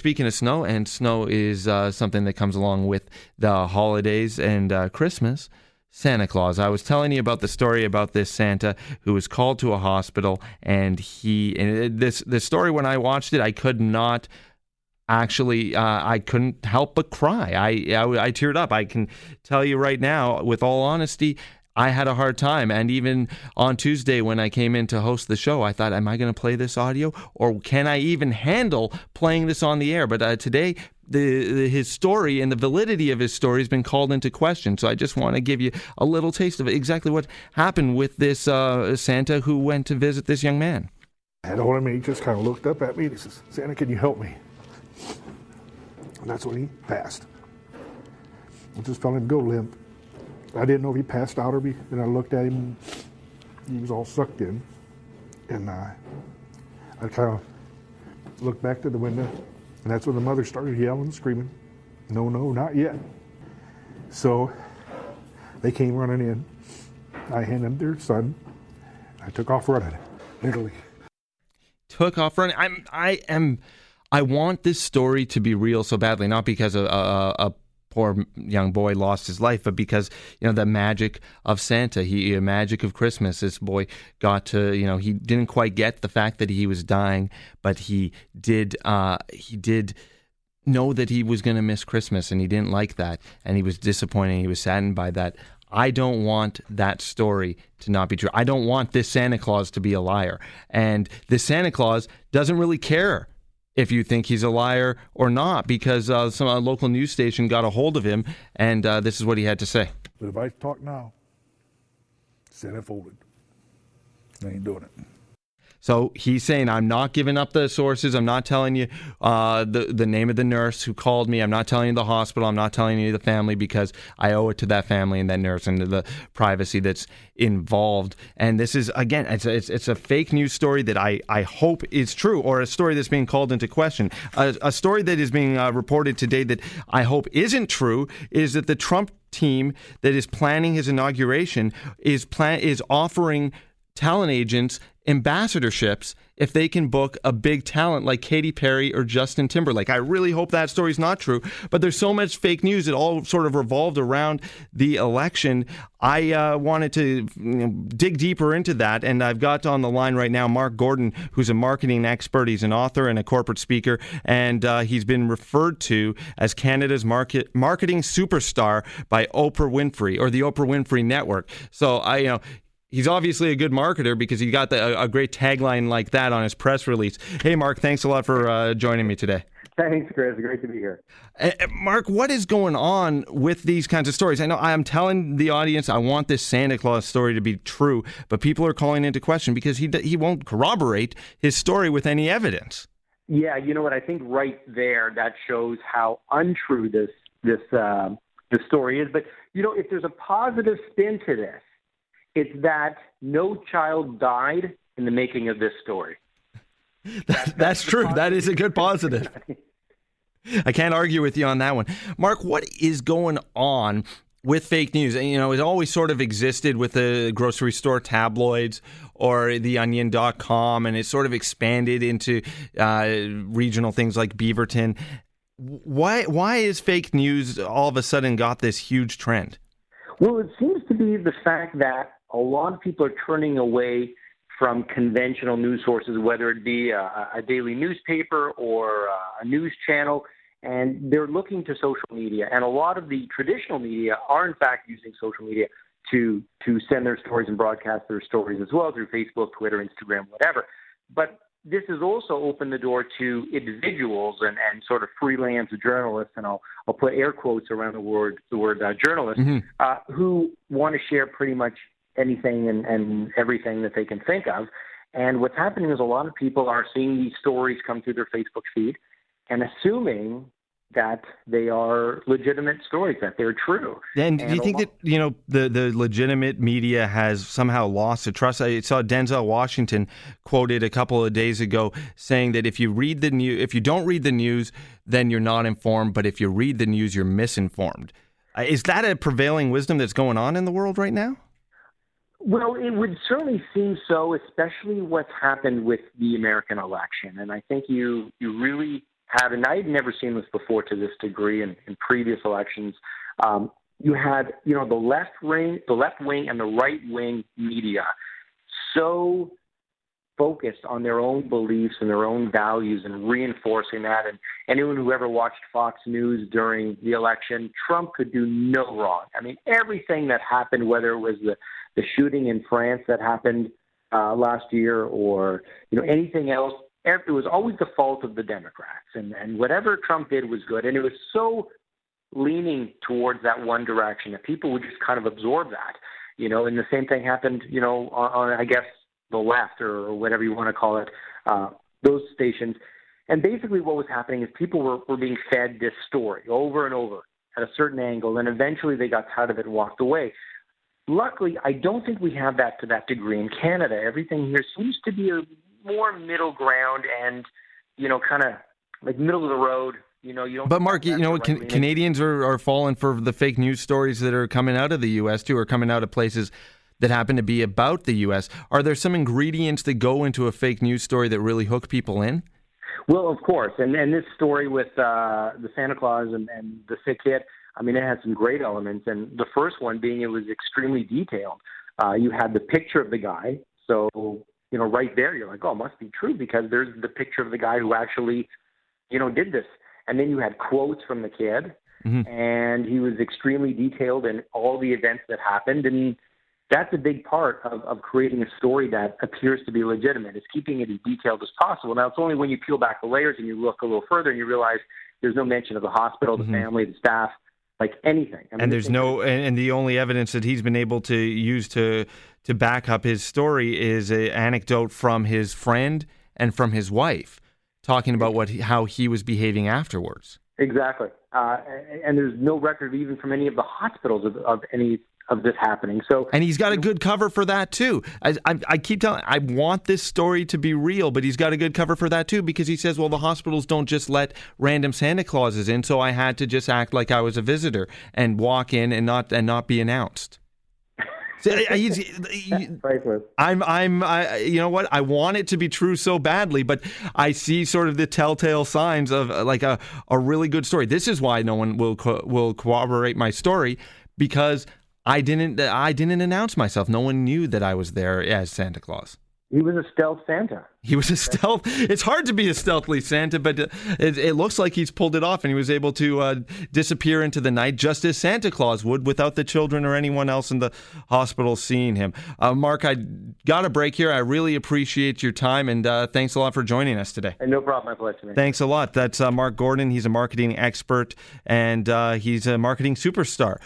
Speaking of snow, and snow is uh, something that comes along with the holidays and uh, Christmas. Santa Claus. I was telling you about the story about this Santa who was called to a hospital, and he and this this story. When I watched it, I could not actually uh, I couldn't help but cry. I, I I teared up. I can tell you right now, with all honesty, I had a hard time. And even on Tuesday, when I came in to host the show, I thought, am I going to play this audio or can I even handle playing this on the air? But uh, today, the, the, his story and the validity of his story has been called into question. So I just want to give you a little taste of exactly what happened with this uh, Santa who went to visit this young man. Had hold of me. He just kind of looked up at me and he says, Santa, can you help me? And that's when he passed. I just felt him go limp. I didn't know if he passed out or be. Then I looked at him. He was all sucked in, and uh, I kind of looked back to the window, and that's when the mother started yelling, screaming, "No, no, not yet!" So they came running in. I handed their son. I took off running, literally. Took off running. I'm. I am. I want this story to be real so badly, not because a, a, a poor young boy lost his life, but because you know the magic of Santa, he the magic of Christmas. This boy got to you know he didn't quite get the fact that he was dying, but he did uh, he did know that he was going to miss Christmas, and he didn't like that, and he was disappointed. He was saddened by that. I don't want that story to not be true. I don't want this Santa Claus to be a liar. And this Santa Claus doesn't really care if you think he's a liar or not, because uh, some uh, local news station got a hold of him, and uh, this is what he had to say. But if I talk now, Santa folded. I ain't doing it. So he's saying, I'm not giving up the sources. I'm not telling you uh, the, the name of the nurse who called me. I'm not telling you the hospital. I'm not telling you the family because I owe it to that family and that nurse and the privacy that's involved. And this is, again, it's a, it's, it's a fake news story that I, I hope is true or a story that's being called into question. A, a story that is being uh, reported today that I hope isn't true is that the Trump team that is planning his inauguration is plan is offering talent agents ambassadorships if they can book a big talent like Katy Perry or Justin Timberlake. I really hope that story's not true, but there's so much fake news. It all sort of revolved around the election. I uh, wanted to you know, dig deeper into that, and I've got on the line right now Mark Gordon, who's a marketing expert. He's an author and a corporate speaker, and uh, he's been referred to as Canada's market marketing superstar by Oprah Winfrey or the Oprah Winfrey Network. So I, you know he's obviously a good marketer because he got the, a, a, great tagline like that on his press release. Hey, Mark, thanks a lot for uh, joining me today. Thanks, Chris. Great to be here. Uh, Mark, what is going on with these kinds of stories? I know I'm telling the audience I want this Santa Claus story to be true, but people are calling into question because he he won't corroborate his story with any evidence. Yeah, you know what? I think right there that shows how untrue this this uh, this story is. But you know, if there's a positive spin to this, it's that no child died in the making of this story. that's, that's true. That is a good positive. I can't argue with you on that one. Mark, what is going on with fake news? You know, it always sort of existed with the grocery store tabloids or the onion.com, and it sort of expanded into uh, regional things like Beaverton. Why, why is fake news all of a sudden got this huge trend? Well, it seems to be the fact that a lot of people are turning away from conventional news sources, whether it be a, a daily newspaper or a news channel, and they're looking to social media. And a lot of the traditional media are, in fact, using social media to to send their stories and broadcast their stories as well through Facebook, Twitter, Instagram, whatever. But this has also opened the door to individuals and, and sort of freelance journalists, and I'll, I'll put air quotes around the word the word uh, journalist, mm-hmm. uh, who want to share pretty much anything and, and everything that they can think of. And what's happening is a lot of people are seeing these stories come through their Facebook feed and assuming that they are legitimate stories, that they're true. And, and do you think lot- that you know the the legitimate media has somehow lost the trust? I saw Denzel Washington quoted a couple of days ago saying that if you read the news, if you don't read the news, then you're not informed. But if you read the news, you're misinformed. Uh, is that a prevailing wisdom that's going on in the world right now? Well, it would certainly seem so, especially what's happened with the American election. And I think you you really had, and I had never seen this before to this degree in, in previous elections. Um, you had, you know, the left wing, the left wing, and the right wing media so focused on their own beliefs and their own values and reinforcing that. And anyone who ever watched Fox News during the election, Trump could do no wrong. I mean, everything that happened, whether it was the the shooting in France that happened uh, last year, or you know anything else, it was always the fault of the Democrats. And and whatever Trump did was good. And it was so leaning towards that one direction that people would just kind of absorb that. You know, and the same thing happened, you know, on, on I guess the left or whatever you want to call it, uh, those stations. And basically, what was happening is people were, were being fed this story over and over at a certain angle, and eventually they got tired of it and walked away. Luckily, I don't think we have that to that degree in Canada. Everything here seems to be a more middle ground and, you know, kind of like middle of the road. You know, you don't. But Mark, you know, right can, Canadians are, are falling for the fake news stories that are coming out of the U.S. too, or coming out of places that happen to be about the U.S. Are there some ingredients that go into a fake news story that really hook people in? Well, of course, and and this story with uh, the Santa Claus and, and the sick kid, I mean, it had some great elements. And the first one being it was extremely detailed. Uh, you had the picture of the guy, so you know, right there, you're like, oh, it must be true because there's the picture of the guy who actually, you know, did this. And then you had quotes from the kid, mm-hmm. and he was extremely detailed in all the events that happened. And that's a big part of, of creating a story that appears to be legitimate is keeping it as detailed as possible. Now, it's only when you peel back the layers and you look a little further and you realize there's no mention of the hospital, the mm-hmm. family, the staff, like anything. I mean, and there's no, and the only evidence that he's been able to use to to back up his story is an anecdote from his friend and from his wife, talking about what how he was behaving afterwards. Exactly, uh, and there's no record even from any of the hospitals of, of any of this happening. So, and he's got a good cover for that too. I, I, I, keep telling, I want this story to be real, but he's got a good cover for that too because he says, well, the hospitals don't just let random Santa Clauses in, so I had to just act like I was a visitor and walk in and not and not be announced. I'm, I'm, I, you know what? I want it to be true so badly, but I see sort of the telltale signs of uh, like a, a really good story. This is why no one will co- will corroborate my story because I didn't I didn't announce myself. No one knew that I was there as Santa Claus. He was a stealth Santa. He was a stealth. It's hard to be a stealthily Santa, but it, it looks like he's pulled it off, and he was able to uh, disappear into the night just as Santa Claus would, without the children or anyone else in the hospital seeing him. Uh, Mark, I got a break here. I really appreciate your time, and uh, thanks a lot for joining us today. And no problem, my pleasure. Thanks a lot. That's uh, Mark Gordon. He's a marketing expert, and uh, he's a marketing superstar.